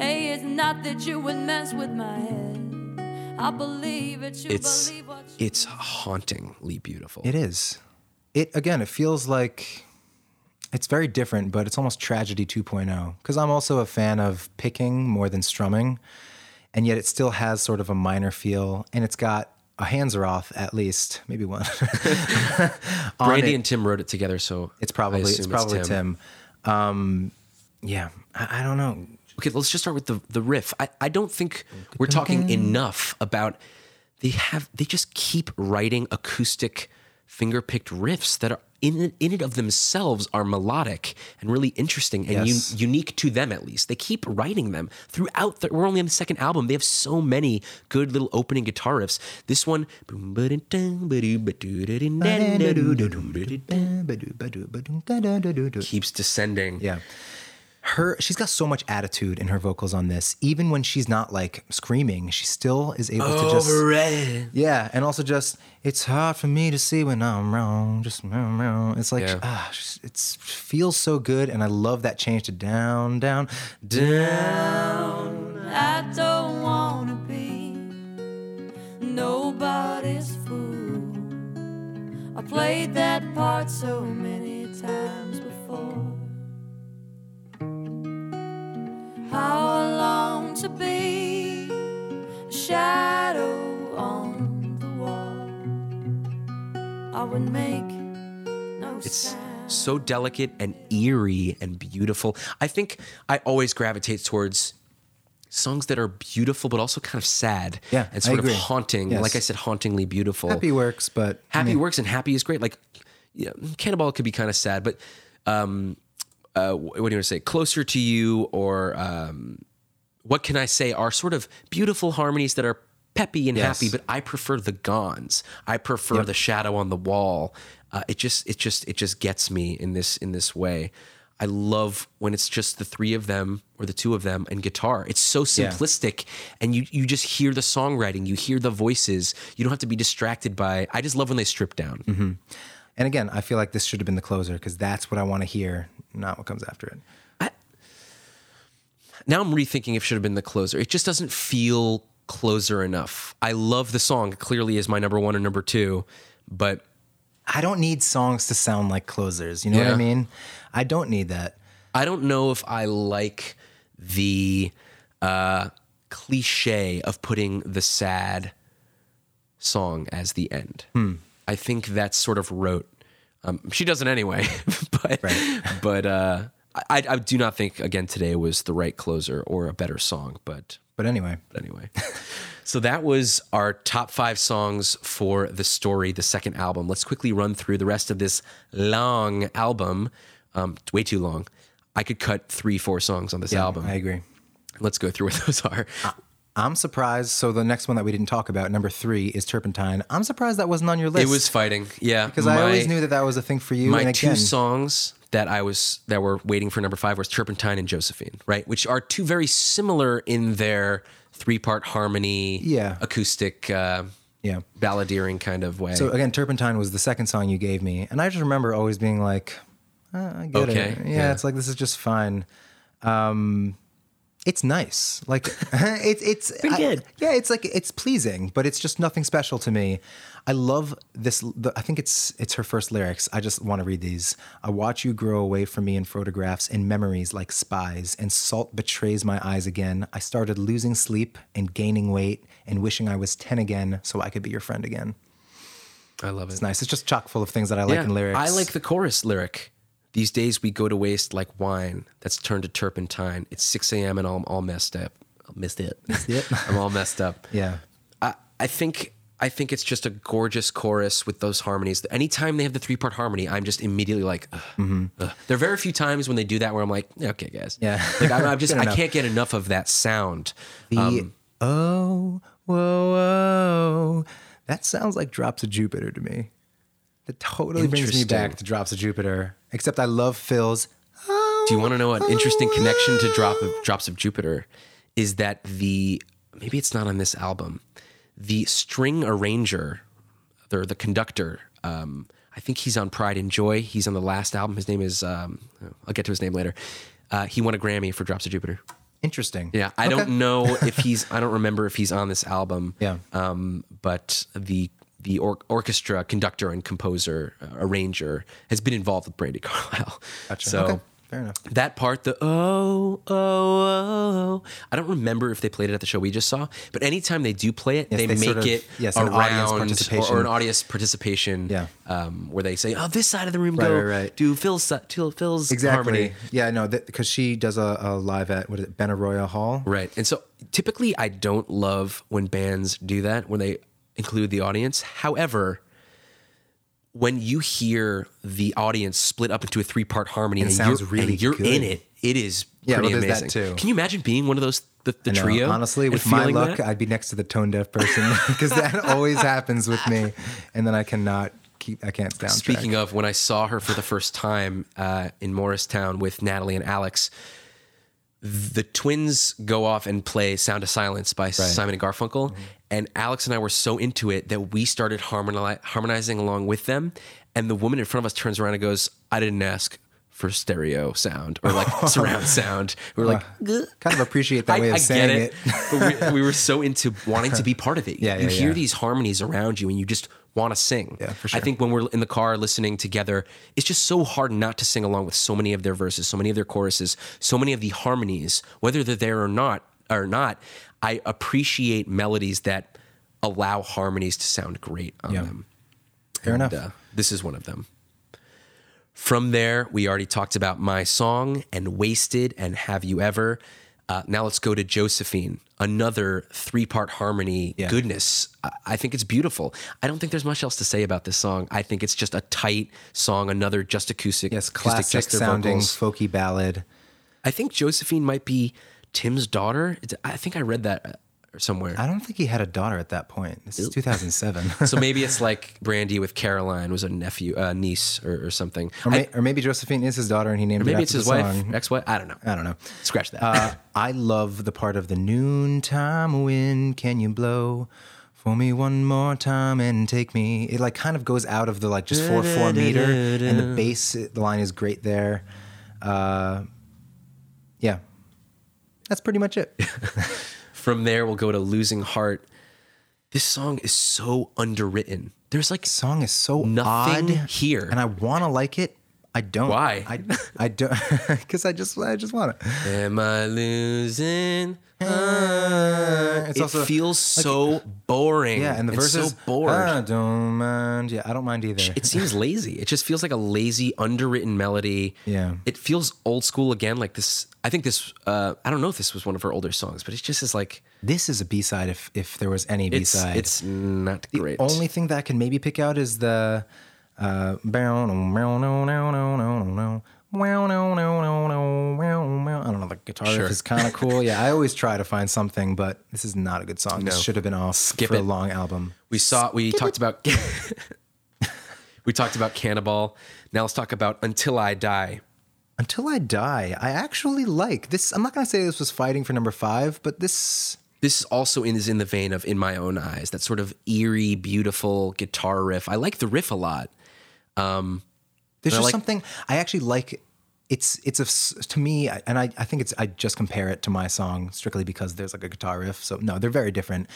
Hey, it's not that you would mess with my head. I believe it. You It's believe what you it's hauntingly beautiful. it is. It again. It feels like it's very different, but it's almost tragedy 2.0. Because I'm also a fan of picking more than strumming, and yet it still has sort of a minor feel, and it's got a hands are off at least, maybe one. [LAUGHS] on Brandi it. and Tim wrote it together, so It's probably it's probably Tim. Um, yeah, I, I don't know. Okay, let's just start with the the riff. I, I don't think we're talking enough about they have they just keep writing acoustic finger picked riffs that are in in it of themselves are melodic and really interesting and Yes. un, unique to them at least. They keep writing them throughout. The, we're only on the second album. They have so many good little opening guitar riffs. This one. Keeps descending. Yeah. Her she's got so much attitude in her vocals on this. Even when she's not like screaming, she still is able to just Overrated. Yeah, and also just it's hard for me to see when I'm wrong. Just meow, meow. it's like Yeah. ah, it feels so good, and I love that change to down, down, down. I don't wanna be nobody's fool. I played that part so many times before. How I long to be a shadow on the wall. I would make no It's- sound. so delicate and eerie and beautiful. I think I always gravitate towards songs that are beautiful but also kind of sad. Yeah, and I sort of haunting. Yes. Like I said, hauntingly beautiful. Happy works, but I Happy mean, works and happy is great. Like, yeah, Cannonball could be kind of sad, but um, uh, what do you want to say? Closer to you or um, what can I say are sort of beautiful harmonies that are peppy and Yes. happy. But I prefer the Gons. I prefer the shadow on the wall. Uh, it just, it just, it just gets me in this in this way. I love when it's just the three of them or the two of them and guitar. It's so Yeah. simplistic and you you just hear the songwriting, you hear the voices. You don't have to be distracted by I just love when they strip down. Mm-hmm. And again, I feel like this should have been the closer because that's what I want to hear, not what comes after it. Now I'm rethinking if it should have been the closer. It just doesn't feel closer enough. I love the song. It clearly is my number 1 or number 2, but I don't need songs to sound like closers. You know what I mean? I don't need that. I don't know if I like the uh, cliche of putting the sad song as the end. I think that's sort of rote. Um, she does it anyway, [LAUGHS] but but uh, I, I do not think again today was the right closer or a better song. But But anyway, but anyway. [LAUGHS] so that was our top five songs for the story, the second album. Let's quickly run through the rest of this long album. Um, way too long. I could cut three, four songs on this album. I agree. Let's go through [LAUGHS] what those are. I'm surprised. So the next one that we didn't talk about, number three, is Turpentine. I'm surprised that wasn't on your list. It was fighting, yeah. because I always knew that that was a thing for you. my and two songs that I was that were waiting for number five was Turpentine and Josephine, right? Which are two very similar in their three part harmony, Yeah. acoustic, uh, yeah. balladeering kind of way. So again, Turpentine was the second song you gave me, and I just remember always being like, "Uh, I get Okay, it. Yeah, yeah. it's like this is just fine. Um, it's nice. Like [LAUGHS] [LAUGHS] it's it's I- good. yeah, it's like it's pleasing, but it's just nothing special to me. I love this. The, I think it's it's her first lyrics. I just want to read these. I watch you grow away from me in photographs and memories like spies, and salt betrays my eyes again. I started losing sleep and gaining weight and wishing I was ten again, so I could be your friend again. I love it. It's nice. It's just chock full of things that I like in lyrics. I like the chorus lyric. These days we go to waste like wine that's turned to turpentine. It's 6 a.m. and I'm all messed up. I missed it. it. [LAUGHS] I'm all messed up. Yeah. I, I think I think it's just a gorgeous chorus with those harmonies. Anytime they have the three part harmony, I'm just immediately like, ugh, ugh. there are very few times when they do that where I'm like, okay, guys. Mm-hmm. Yeah. like I'm, I'm just [LAUGHS] I enough. can't get enough of that sound. The Um, oh whoa whoa that sounds like Drops of Jupiter to me. That totally brings me back to Drops of Jupiter. Except I love Phil's. Oh, Do you want to know an interesting connection to Drop of Drops of Jupiter? Is that the maybe it's not on this album. The string arranger, or the conductor, um, I think he's on Pride and Joy. He's on the last album. His name is um, I'll get to his name later. Uh, he won a Grammy for Drops of Jupiter. interesting. Yeah, I Okay. don't know if [LAUGHS] he's. I don't remember if he's on this album. Yeah. Um, but the the or- orchestra conductor and composer uh, arranger has been involved with Brandi Carlile. Gotcha. So Okay, fair enough. that part, the oh, oh, oh, I don't remember if they played it at the show we just saw, but anytime they do play it, Yes, they, they make sort of- it yes, an audience or, participation. or an audience participation. Yeah. Um, where they say, oh, this side of the room Right, go right, right. do Phil's, to Phil's Exactly. harmony. Yeah, no, because she does a, a live at what is it, Benaroya Hall. Right. And so typically I don't love when bands do that, when they include the audience. However, when you hear the audience split up into a three part harmony It and sounds you're, really and you're good. in it, it is Yeah, pretty well, amazing. too. Can you imagine being one of those, the, the trio? Honestly, with my luck, that? I'd be next to the tone deaf person [LAUGHS] because that always happens with me, and then I cannot keep. I can't soundtrack. Speaking of, when I saw her for the first time uh, in Morristown with Natalie and Alex, the twins go off and play "Sound of Silence" by Simon and Garfunkel, Mm-hmm. and Alex and I were so into it that we started harmoni- harmonizing along with them. And the woman in front of us turns around and goes, "I didn't ask." For stereo sound or like [LAUGHS] surround sound, we we're like, kind of appreciate that way of I saying it. it, but we, we were so into wanting to be part of it. [LAUGHS] Yeah, you yeah, hear yeah. these harmonies around you, and you just want to sing. Yeah, for sure. I think when we're in the car listening together, it's just so hard not to sing along with so many of their verses, so many of their choruses, so many of the harmonies, whether they're there or not. Or not, I appreciate melodies that allow harmonies to sound great on Yeah. them. Fair And, enough. Uh, this is one of them. From there, we already talked about My Song and Wasted and Have You Ever. Uh, now let's go to Josephine, another three part harmony Yeah. goodness. I, I think it's beautiful. I don't think there's much else to say about this song. I think it's just a tight song, another just acoustic, Yes, acoustic, classic just their sounding vocals. folky ballad. I think Josephine might be Tim's daughter. It's, I think I read that uh, somewhere. I don't think he had a daughter at that point. This is 2007. [LAUGHS] so maybe it's [LAUGHS] like Brandi with Caroline was a nephew, uh, niece, or, or something. or, I- may, or maybe Josephine is his daughter and he named or maybe it it's his wife, song. ex-wife. I don't know. I don't know. Scratch that. Uh, I love the part of the noontime wind. Can you blow for me one more time and take me? It like kind of goes out of the like just four four meter, and the bass the line is great there. Uh, yeah, that's pretty much it. [LAUGHS] From there, we'll go to Losing Heart. This song is so underwritten. There's like song is so Nothing odd here. and I want to like it. I don't. Why? I I don't [LAUGHS] because I just I just want it. Am I losing? heart? It's it also, feels so boring. Yeah, and the It's verses. so bored. I don't mind. Yeah, I don't mind either. it seems [LAUGHS] lazy. It just feels like a lazy, underwritten melody. Yeah. It feels old school again. Like this. I think this. Uh, I don't know if this was one of her older songs, but it just is like this is a B side if if there was any B it's side. it's not great. The only thing that I can maybe pick out is the. Uh. I don't know. The guitar Sure. riff is kind of cool. Yeah, I always try to find something, but this is not a good song. No. This should have been off Skip for it. a long album. we saw. We talked about. we talked about Cannonball. Now let's talk about Until I Die. Until I Die, I actually like this. I'm not going to say this was fighting for number five, but this. This also is in the vein of In My Own Eyes, that sort of eerie, beautiful guitar riff. I like the riff a lot. Um, there's just like- something I actually like. It's it's a to me, and I, I think it's I just compare it to my song strictly because there's like a guitar riff. So no, they're very different,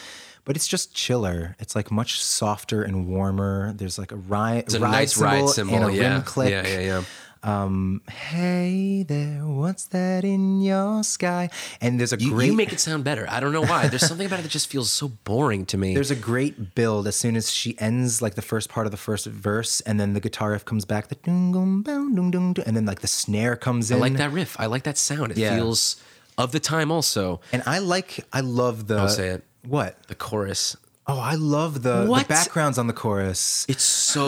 but it's just chiller. It's like much softer and warmer. There's like a ride, It's a nice ride cymbal. and a yeah. rim click. yeah, yeah, yeah. Um, hey there, what's that in your sky? And there's a You, great you make it sound better. I don't know why. There's something about it that just feels so boring to me. There's a great build as soon as she ends like the first part of the first verse, and then the guitar riff comes back, the dung dung bow, dung dung, dung, and then like the snare comes in. I like that riff. I like that sound. It Yeah. feels of the time also. And I like, I love the. I'll say it. What? The chorus. Oh, I love the, the backgrounds on the chorus. It's so.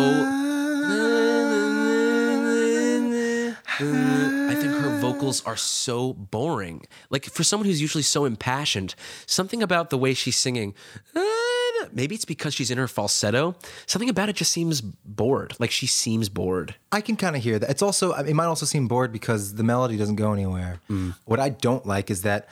I think her vocals are so boring. Like for someone who's usually so impassioned, something about the way she's singing. Maybe it's because she's in her falsetto. Something about it just seems bored. Like she seems bored. I can kind of hear that. It's also, it might also seem bored because the melody doesn't go anywhere. Mm. What I don't like is that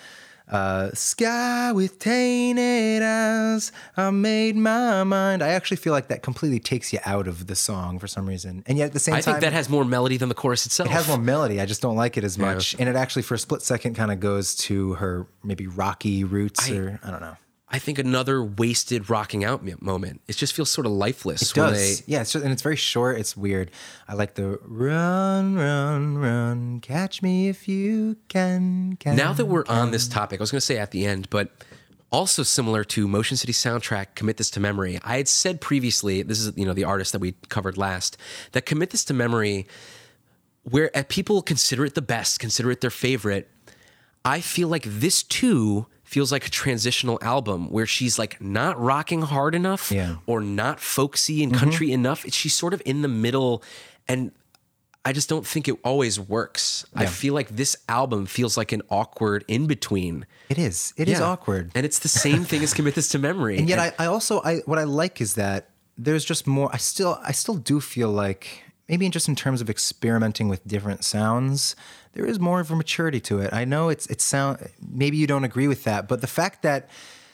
uh, sky with tainted eyes, I made my mind. I actually feel like that completely takes you out of the song for some reason. And yet at the same I time, I think that has more melody than the chorus itself. it has more melody. I just don't like it as much. And it actually, for a split second, kind of goes to her maybe rocky roots or I don't know. I think another wasted rocking out moment. It just feels sort of lifeless. It when does. they- yeah, it's just, and it's very short. It's weird. I like the run, run, run. Catch me if you can. can Now that we're on this topic, I was going to say at the end, but also similar to Motion City soundtrack, Commit This to Memory. I had said previously, this is you know the artist that we covered last, that Commit This to Memory, where uh, people consider it the best, consider it their favorite. I feel like this too feels like a transitional album where she's like not rocking hard enough Yeah. or not folksy and mm-hmm. country enough. She's sort of in the middle and I just don't think it always works. I feel like this album feels like an awkward in between. It is. It is awkward. And it's the same thing as [LAUGHS] Commit This to Memory. And yet, I, I also I what I like is that there's just more. I still I still do feel like maybe just in terms of experimenting with different sounds, there is more of a maturity to it. I know it's it's sound. Maybe you don't agree with that, but the fact that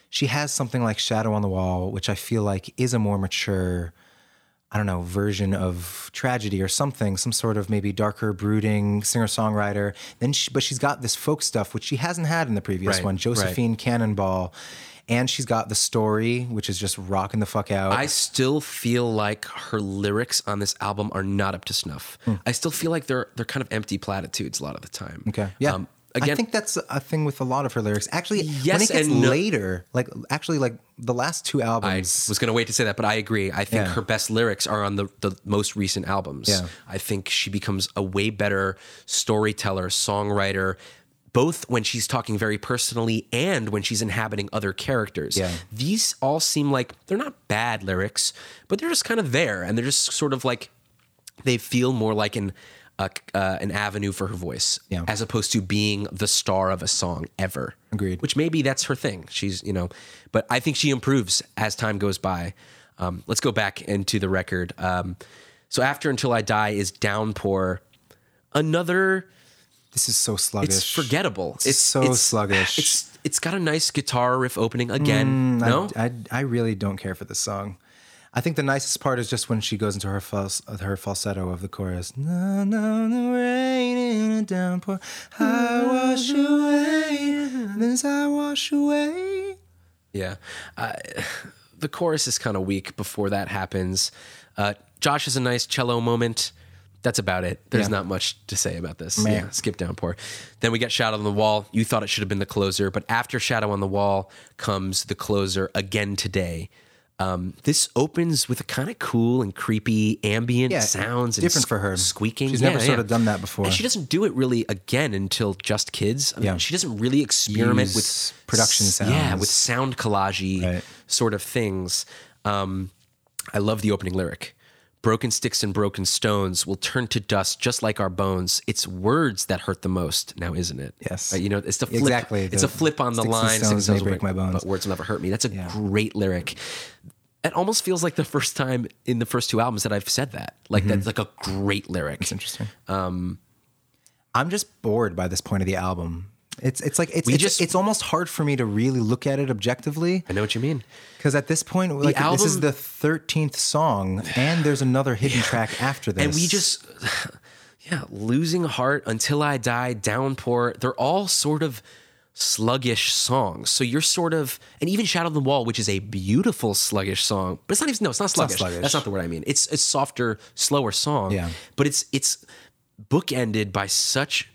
she has something like Shadow on the Wall, which I feel like is a more mature. I don't know, version of tragedy or something, some sort of maybe darker, brooding singer songwriter. Then, she, but she's got this folk stuff which she hasn't had in the previous Right, one, right. Josephine Cannonball, and she's got the story, which is just rocking the fuck out. I still feel like her lyrics on this album are not up to snuff. Hmm. I still feel like they're they're kind of empty platitudes a lot of the time. Okay. Yeah. Um, again, I think that's a thing with a lot of her lyrics. Actually, when Yes it gets no- later, like actually, like the last two albums. I was going to wait to say that, but I agree. I think Yeah. her best lyrics are on the, the most recent albums. Yeah. I think she becomes a way better storyteller, songwriter, both when she's talking very personally and when she's inhabiting other characters. Yeah. These all seem like they're not bad lyrics, but they're just kind of there and they're just sort of like they feel more like an uh, uh, an avenue for her voice Yeah. as opposed to being the star of a song ever. Agreed. Which maybe that's her thing. She's, you know, but I think she improves as time goes by. Um, let's go back into the record. Um, so after Until I Die is Downpour, another this is so sluggish. it's forgettable. It's so sluggish. It's it's got a nice guitar riff opening again. no, I, I, I really don't care for this song. I think the nicest part is just when she goes into her fals- her falsetto of the chorus. No, no, the rain in a downpour, I wash away, this I wash away. Yeah. Uh, the chorus is kind of weak before that happens. Uh, Josh has a nice cello moment. That's about it. There's Yeah. not much to say about this. Meh. Yeah, skip downpour. Then we get Shadow on the Wall. You thought it should have been the closer, but after Shadow on the Wall comes the closer again today. Um, this opens with a kind of cool and creepy ambient Yeah, sounds, and different s- for her. squeaking. She's never sort of done that before. And she doesn't do it really again until Just Kids. I mean, Yeah. she doesn't really experiment Use with production s- Yeah, with sound collage Right. sort of things. Um, I love the opening lyric. Broken sticks and broken stones will turn to dust just like our bones. It's words that hurt the most now, isn't it? Yes. Right, you know, it's the flip. Exactly. It's The a flip on the line. Sticks and stones break my bones. But words will never hurt me. That's a Yeah. great lyric. It almost feels like the first time in the first two albums that I've said that. Like that's like a great lyric. It's interesting. Um, I'm just bored by this point of the album. It's it's like it's it's, just- it's almost hard for me to really look at it objectively I know what you mean. because at this point, like this is the thirteenth song, and there's another hidden track after this. And we just, [SIGHS] yeah, losing heart until I die, downpour. They're all sort of sluggish songs. So you're sort of, and even Shadow on the Wall, which is a beautiful sluggish song, but it's not even no, it's not not sluggish. sluggish. That's not the word I mean. It's a softer, slower song. Yeah. but it's it's bookended by such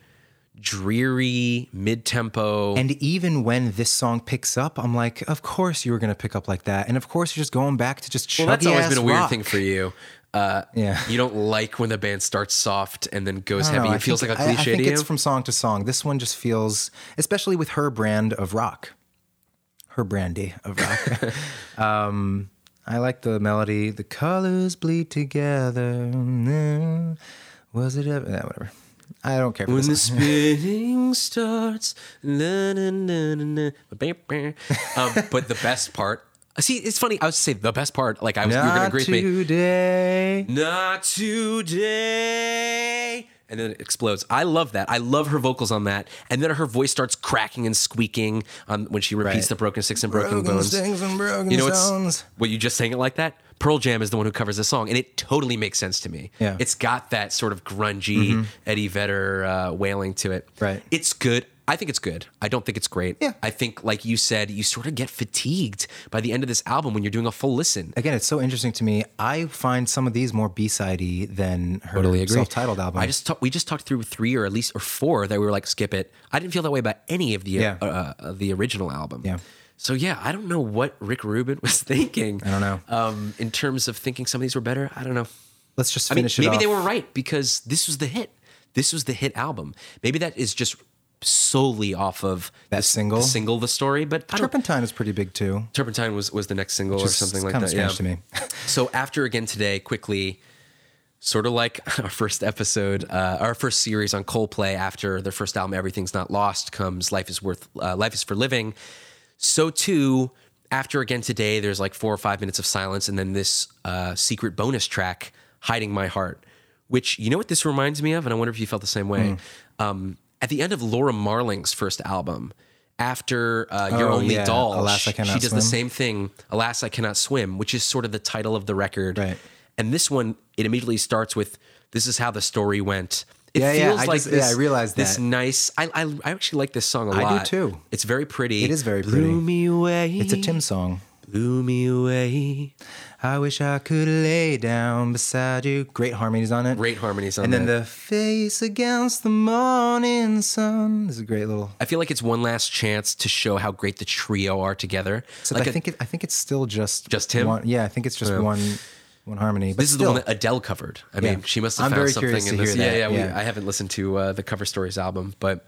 dreary mid tempo. And even when this song picks up, I'm like, of course you were gonna pick up like that, and of course you're just going back to just chuggy Well, that's always been a weird rock. thing for you. Uh, Yeah. you don't like when the band starts soft and then goes heavy. know, I it feels think- like a cliche I, think to you. it's from song to song. This one just feels, especially with her brand of rock, her brandy of rock. [LAUGHS] um, I like the melody. The colors bleed together. Mm, Was it ever? Yeah, whatever. I don't care When the [LAUGHS] spinning starts, na, na, na, na, na, um, but the best part. See, it's funny. I was to say the best part. Like I was, you were gonna Not agree with me. today. Not today. And then it explodes. I love that. I love her vocals on that. And then her voice starts cracking and squeaking on when she repeats Right. the broken sticks and broken, Broken bones. sticks and broken you know, stones. what you just sang it like that. Pearl Jam is the one who covers the song, and it totally makes sense to me. Yeah. it's got that sort of grungy Eddie Vedder uh, wailing to it. Right. it's good. I think it's good. I don't think it's great. Yeah. I think, like you said, you sort of get fatigued by the end of this album when you're doing a full listen. Again, it's so interesting to me. I find some of these more B-sidey than her self-titled album. I just we just talked through three or at least or four that we were like skip it. I didn't feel that way about any of the Yeah. uh, uh, the original album. Yeah. So yeah, I don't know what Rick Rubin was [LAUGHS] thinking. I don't know. Um, in terms of thinking some of these were better, I don't know. Let's just I mean, finish it maybe off. they were right because this was the hit. This was the hit album. Maybe that is just solely off of That the- single? the single, the story. But Turpentine is pretty big too. Turpentine was was the next single or something like that. Yeah. to me. [LAUGHS] So after again today, quickly, sort of like [LAUGHS] our first episode, uh, our first series on Coldplay after their first album, Everything's Not Lost, comes Life is Worth, uh, Life is for Living. So too, after again today, there's like four or five minutes of silence, and then this uh, secret bonus track, Hiding My Heart, which you know what this reminds me of, and I wonder if you felt the same way. Hmm. Um, at the end of Laura Marling's first album. After uh, Your Oh, Only yeah. Doll, Alas, she- does the same thing, Alas, I Cannot Swim, which is sort of the title of the record. Right. And this one, it immediately starts with, This is how the story went. It Yeah, yeah, feels I like just- yeah, this, I realized this that. nice. I, I I actually like this song a I do too. It's very pretty. It is very Blew pretty. me away. It's a Tim song. Blew me away. I wish I could lay down beside you. Great harmonies on it. Great harmonies on it. And then that. the face against the morning sun. This is a great little. I feel like it's one last chance to show how great the trio are together. So like I a- think it, I think it's still just Just him? One, yeah, I think it's just one one harmony. But this is the one that Adele covered. I Yeah. mean, she must have I'm found very something curious in to this. hear yeah, that, yeah, we- yeah. I haven't listened to uh, the Cover Stories album, but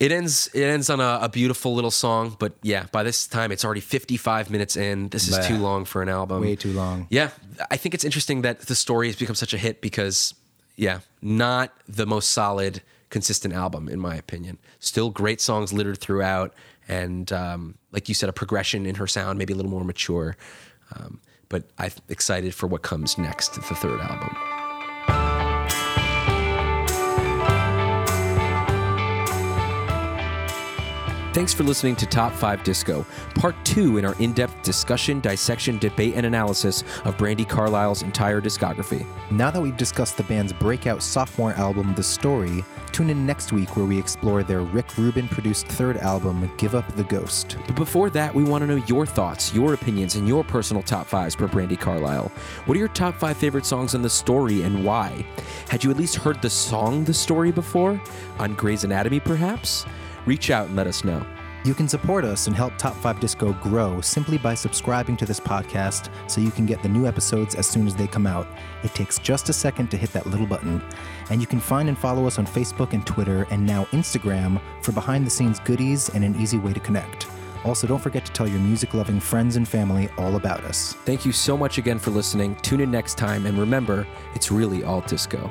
it ends. It ends on a, a beautiful little song. But yeah, by this time it's already 55 minutes in. This is Bleh. too long for an album. Way too long. Yeah, I think it's interesting that the story has become such a hit because, yeah, not the most solid, consistent album in my opinion. Still great songs littered throughout, and um, like you said, a progression in her sound, maybe a little more mature. Um, but I'm excited for what comes next, the third album. Thanks for listening to Top 5 Disco, part two in our in depth discussion, dissection, debate, and analysis of Brandi Carlile's entire discography. Now that we've discussed the band's breakout sophomore album, The Story, tune in next week where we explore their Rick Rubin produced third album, Give Up the Ghost. But before that, we want to know your thoughts, your opinions, and your personal top fives for Brandi Carlile. What are your top five favorite songs in the story and why? Had you at least heard the song The Story before? On Grey's Anatomy, perhaps? Reach out and let us know. You can support us and help Top 5 Disco grow simply by subscribing to this podcast so you can get the new episodes as soon as they come out. It takes just a second to hit that little button. And you can find and follow us on Facebook and Twitter and now Instagram for behind the scenes goodies and an easy way to connect. Also, don't forget to tell your music loving friends and family all about us. Thank you so much again for listening. Tune in next time, and remember, it's really all disco.